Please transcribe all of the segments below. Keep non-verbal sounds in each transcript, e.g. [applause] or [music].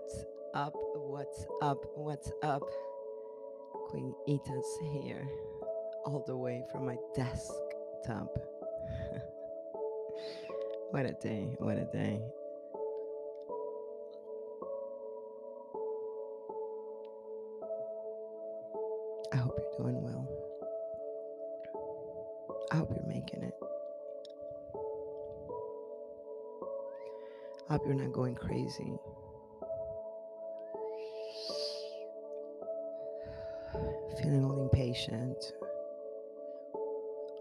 What's up? What's up? What's up? Queen Ita's here, all the way from my desktop. [laughs] what a day! What a day! I hope you're doing well. I hope you're making it. I hope you're not going crazy. Feeling all impatient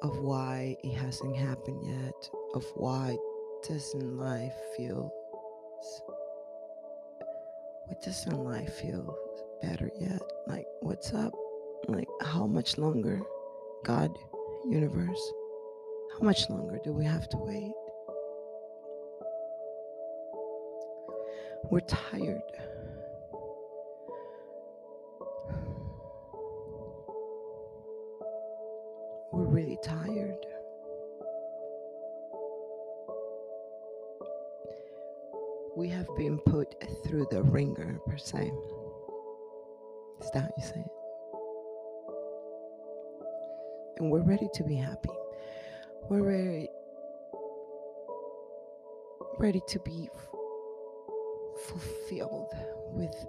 of why it hasn't happened yet, of why doesn't life feel what doesn't life feel better yet? Like what's up? Like how much longer? God, universe, how much longer do we have to wait? We're tired. Really tired. We have been put through the wringer, per se. Is that you say? And we're ready to be happy. We're ready, ready to be f- fulfilled with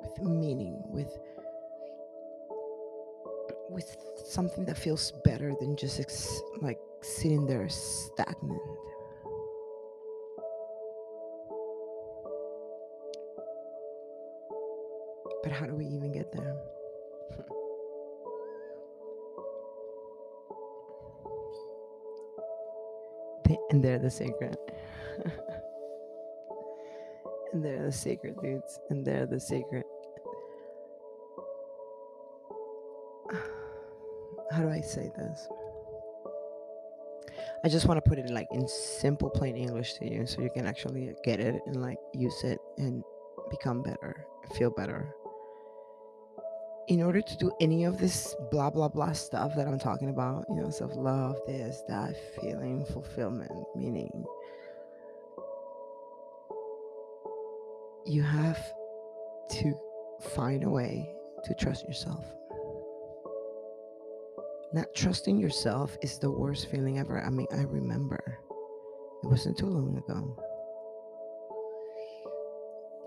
with meaning, with with something that feels better than just ex- like sitting there stagnant. But how do we even get there? [laughs] and they're the secret. [laughs] and they're the secret dudes. And they're the secret. How do I say this? I just want to put it like in simple, plain English to you so you can actually get it and like use it and become better, feel better. In order to do any of this blah, blah, blah stuff that I'm talking about, you know, self love, this, that, feeling, fulfillment, meaning, you have to find a way to trust yourself. Not trusting yourself is the worst feeling ever. I mean, I remember it wasn't too long ago.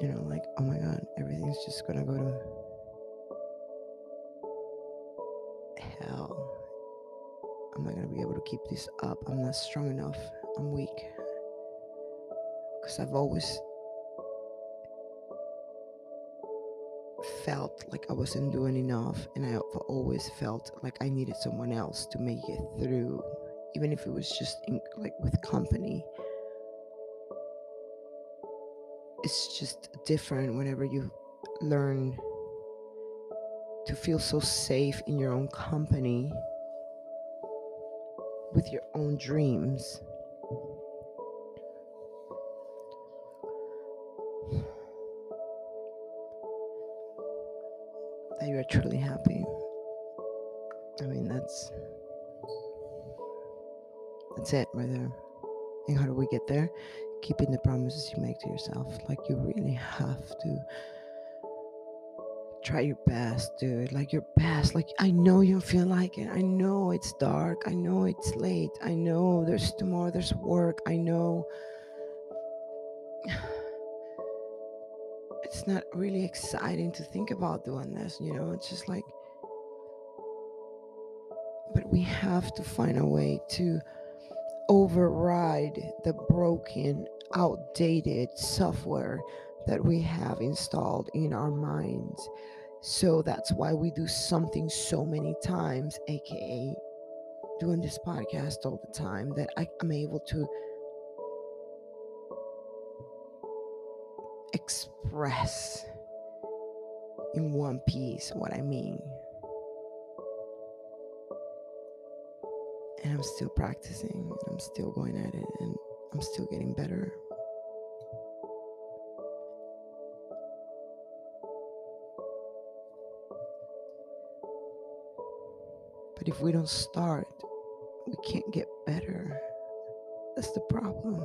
You know, like, oh my God, everything's just gonna go to hell. I'm not gonna be able to keep this up. I'm not strong enough. I'm weak. Because I've always felt like I wasn't doing enough, and I always felt like I needed someone else to make it through, even if it was just in, like with company. It's just different whenever you learn to feel so safe in your own company with your own dreams truly happy. I mean, that's that's it right there. And how do we get there? Keeping the promises you make to yourself. Like you really have to try your best, dude. Like your best. Like I know you feel like it. I know it's dark. I know it's late. I know there's tomorrow. There's work. I know [sighs] it's not really exciting to think about doing this, you know, it's just like, but we have to find a way to override the broken, outdated software that we have installed in our minds. So that's why we do something so many times, aka doing this podcast all the time, that I, am able to express in one piece what I mean. And I'm still practicing, I'm still going at it, and I'm still getting better. But if we don't start, we can't get better. That's the problem.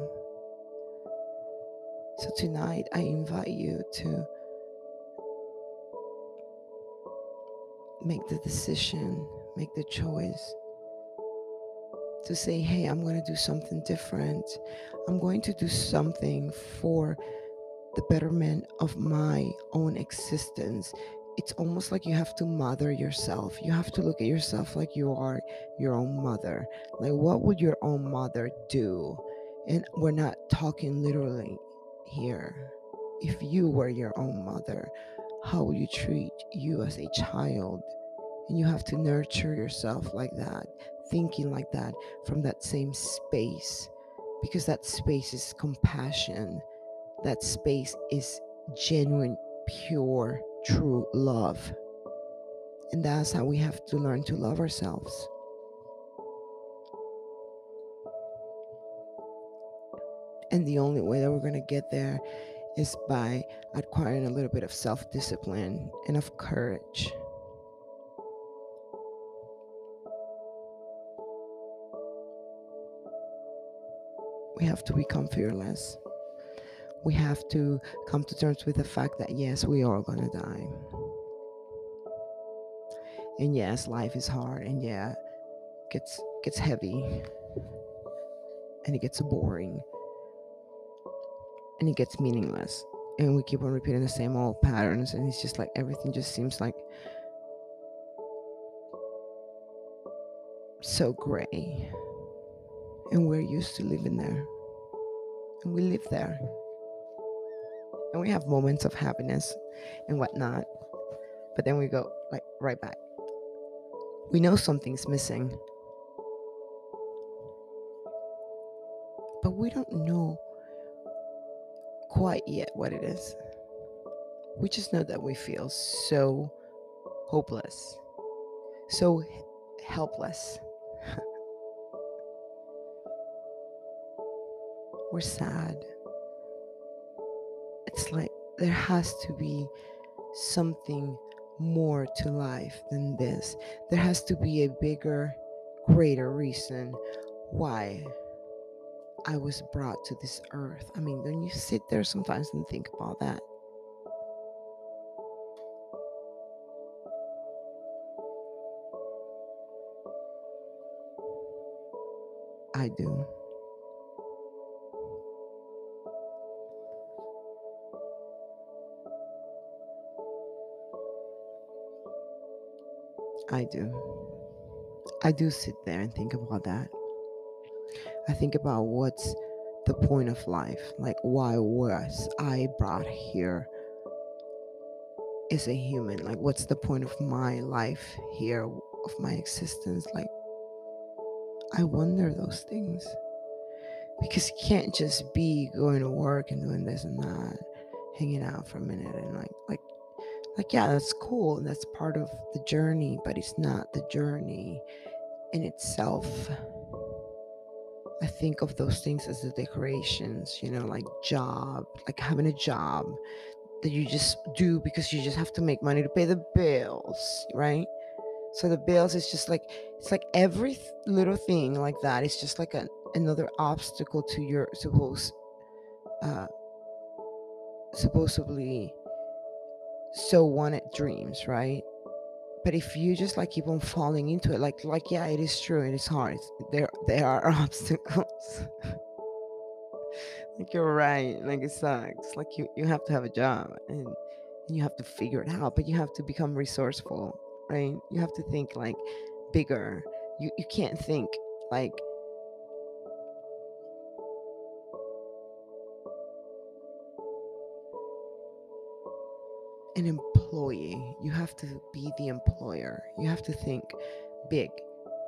So tonight, I invite you to make the decision, make the choice to say, hey, I'm going to do something different. I'm going to do something for the betterment of my own existence. It's almost like you have to mother yourself. You have to look at yourself like you are your own mother. Like, what would your own mother do? And we're not talking literally here. If you were your own mother, how would you treat you as a child? And you have to nurture yourself like that, thinking like that from that same space, because that space is compassion. That space is genuine, pure, true love. And that's how we have to learn to love ourselves. And the only way that we're going to get there is by acquiring a little bit of self discipline and of courage. We have to become fearless. We have to come to terms with the fact that yes, we are going to die. And yes, life is hard and yeah, gets gets heavy and it gets boring and it gets meaningless and we keep on repeating the same old patterns and it's just like everything just seems like so gray. And we're used to living there. And we live there. And we have moments of happiness and whatnot but then we go like right back. We know something's missing. But we don't know quite yet what it is we just know that we feel so hopeless so helpless [laughs] we're sad. It's like there has to be something more to life than this. There has to be a bigger, greater reason why I was brought to this earth. I mean, don't you sit there sometimes and think about that? I do. I do. I do sit there and think about that. I think about what's the point of life? Like, why was I brought here as a human? Like, what's the point of my life here, of my existence? Like, I wonder those things. Because you can't just be going to work and doing this and that, hanging out for a minute and like, like, like yeah that's cool and that's part of the journey but it's not the journey in itself i think of those things as the decorations you know like job like having a job that you just do because you just have to make money to pay the bills right so the bills is just like it's like every little thing like that is just like a, another obstacle to your supposed, uh supposedly so wanted dreams, right? But if you just like keep on falling into it, like like yeah, it is true, it is hard. There there are [laughs] obstacles. like you're right, like it sucks. Like you you have to have a job and you have to figure it out, but you have to become resourceful, right? You have to think like bigger. You you can't think like an employee. You have to be the employer. You have to think big,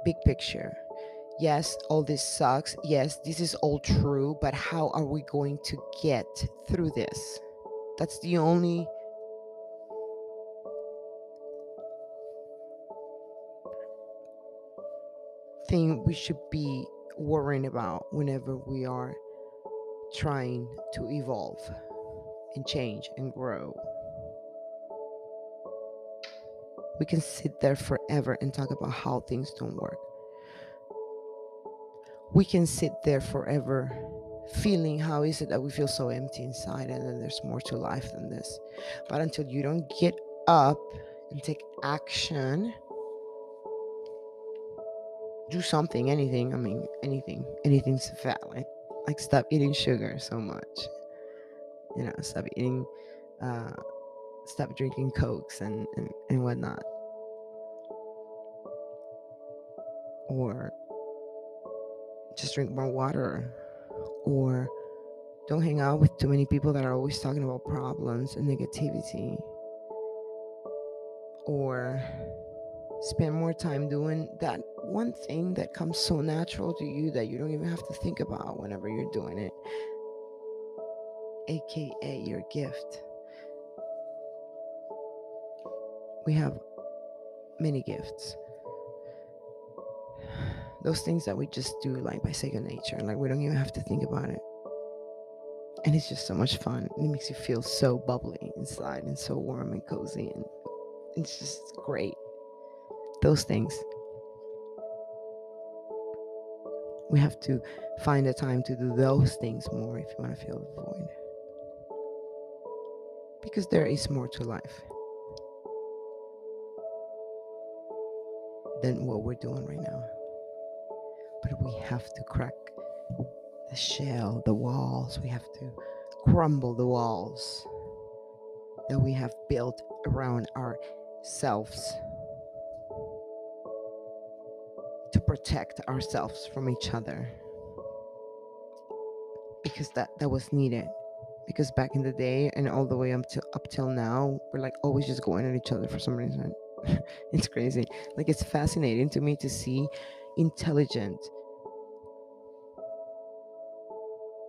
big picture. Yes, all this sucks. Yes, this is all true, but how are we going to get through this? That's the only thing we should be worrying about whenever we are trying to evolve and change and grow. We can sit there forever and talk about how things don't work. We can sit there forever feeling how is it that we feel so empty inside and then there's more to life than this. But until you don't get up and take action, do something, anything. I mean, anything, anything's valid. Like stop eating sugar so much. You know, stop eating, uh, stop drinking cokes and and, and whatnot. Or just drink more water. Or don't hang out with too many people that are always talking about problems and negativity. Or spend more time doing that one thing that comes so natural to you that you don't even have to think about whenever you're doing it, aka your gift. We have many gifts. Those things that we just do like by second nature, like we don't even have to think about it. And it's just so much fun. It makes you feel so bubbly inside and so warm and cozy and it's just great those things. We have to find a time to do those things more if you want to fill the void. Because there is more to life than what we're doing right now. But we have to crack the shell, the walls. We have to crumble the walls that we have built around ourselves to protect ourselves from each other because that that was needed because back in the day and all the way up to up till now we're like always just going at each other for some reason [laughs] it's crazy like it's fascinating to me to see intelligent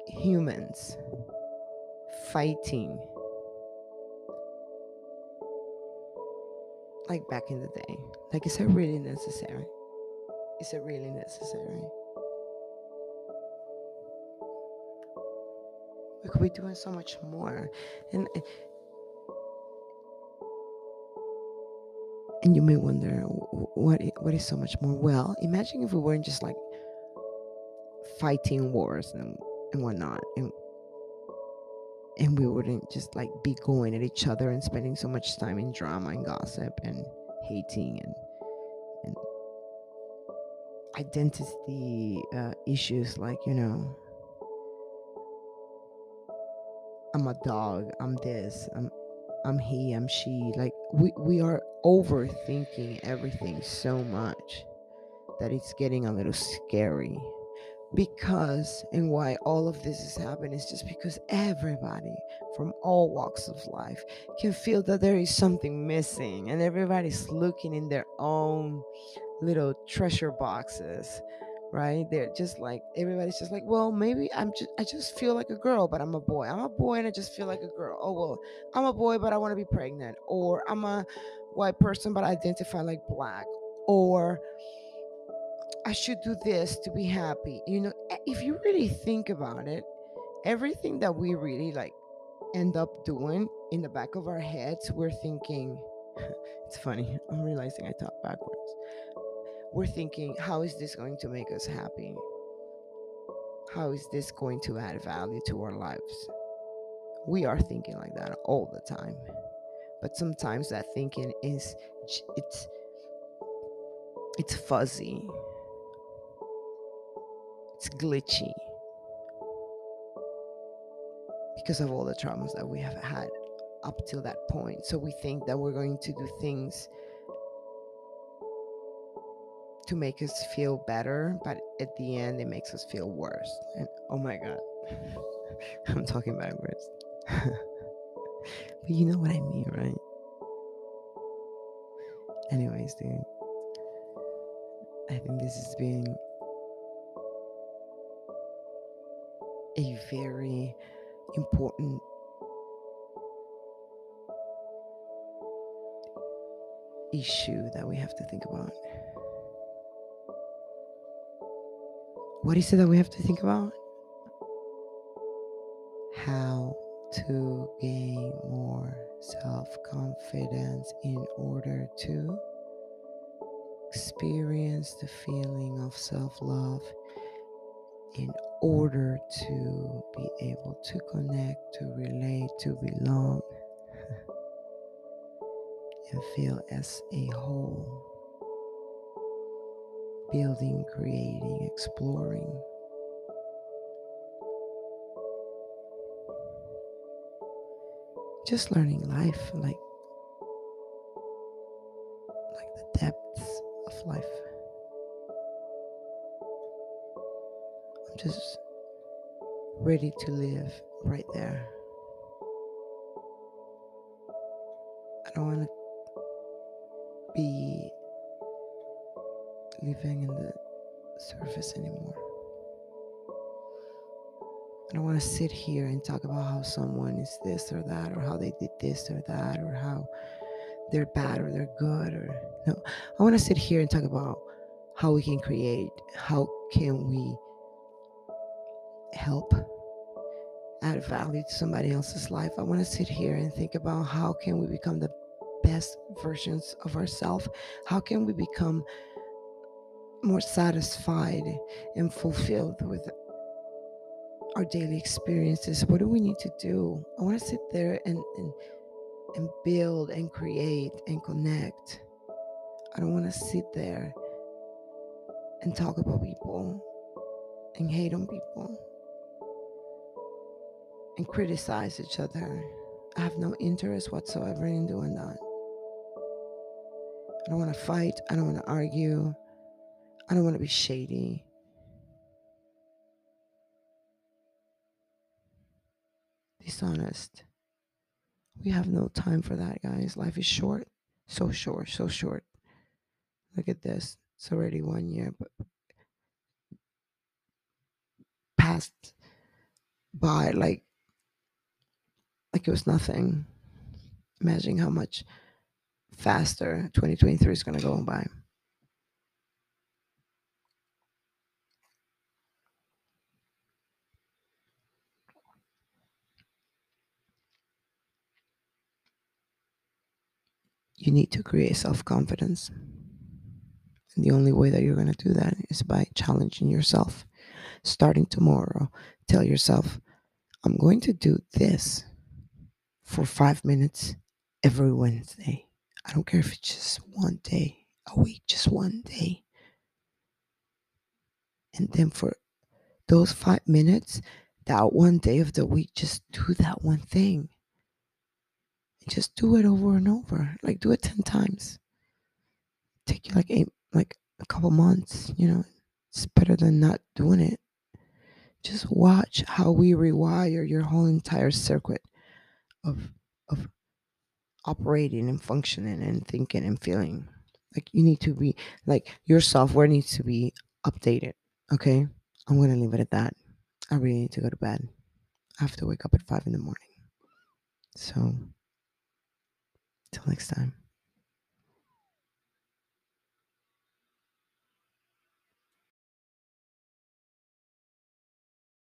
humans fighting like back in the day like is that really necessary is it really necessary? We could be doing so much more. And what what is so much more? Well imagine if we weren't just like fighting wars and, and whatnot and and we wouldn't just like be going at each other and spending so much time in drama and gossip and hating and and identity uh, issues like you know i'm a dog i'm this i'm i'm he i'm she like we, we are overthinking everything so much that it's getting a little scary. Because and why all of this is happening is just because everybody from all walks of life can feel that there is something missing and everybody's looking in their own little treasure boxes right? They're just like everybody's just like well maybe i'm just i just feel like a girl but i'm a boy. I'm a boy and i just feel like a girl. Oh well i'm a boy but i want to be pregnant. Or i'm a white person but i identify like black. Or i should do this to be happy. You know if you really think about it everything that we really like end up doing in the back of our heads we're thinking [laughs] it's funny i'm realizing i talk backwards we're thinking, how is this going to make us happy? How is this going to add value to our lives? We are thinking like that all the time. But sometimes that thinking is it's it's fuzzy. It's glitchy. Because of all the traumas that we have had up till that point. So we think that we're going to do things to make us feel better, but at the end, it makes us feel worse. And oh my God, [laughs] I'm talking backwards. [laughs] but you know what I mean, right? Anyways, dude, I think this has been a very important issue that we have to think about. What is it that we have to think about? How to gain more self confidence in order to experience the feeling of self love in order to be able to connect, to relate, to belong, [laughs] and feel as a whole. Building, creating, exploring. Just learning life, like like the depths of life. I'm just ready to live right there. I don't want to be living in the surface anymore. I don't want to sit here and talk about how someone is this or that, or how they did this or that, or how they're bad or they're good, or no. I want to sit here and talk about how we can create, how can we help add value to somebody else's life. I want to sit here and think about how can we become the best versions of ourselves? How can we become more satisfied and fulfilled with our daily experiences? What do we need to do? I want to sit there and, and and build and create and connect. I don't want to sit there and talk about people and hate on people and criticize each other. I have no interest whatsoever in doing that. I don't want to fight. I don't want to argue. I don't want to be shady. Dishonest. We have no time for that, guys. Life is short. So short, so short. Look at this. It's already one year, but passed by like like it was nothing. Imagine how much faster 2023 is going to go by. You need to create self confidence. And the only way that you're going to do that is by challenging yourself. Starting tomorrow, tell yourself, I'm going to do this for five minutes every Wednesday. I don't care if it's just one day a week, just one day. And then for those five minutes, that one day of the week, just do that one thing. Just do it over and over. Like do it 10 times. Take you like eight, like a couple months, you know. It's better than not doing it. Just watch how we rewire your whole entire circuit of of operating and functioning and thinking and feeling. Like you need to be like your software needs to be updated. Okay. I'm gonna leave it at that. I really need to go to bed. I have to wake up at five in the morning. So till next time.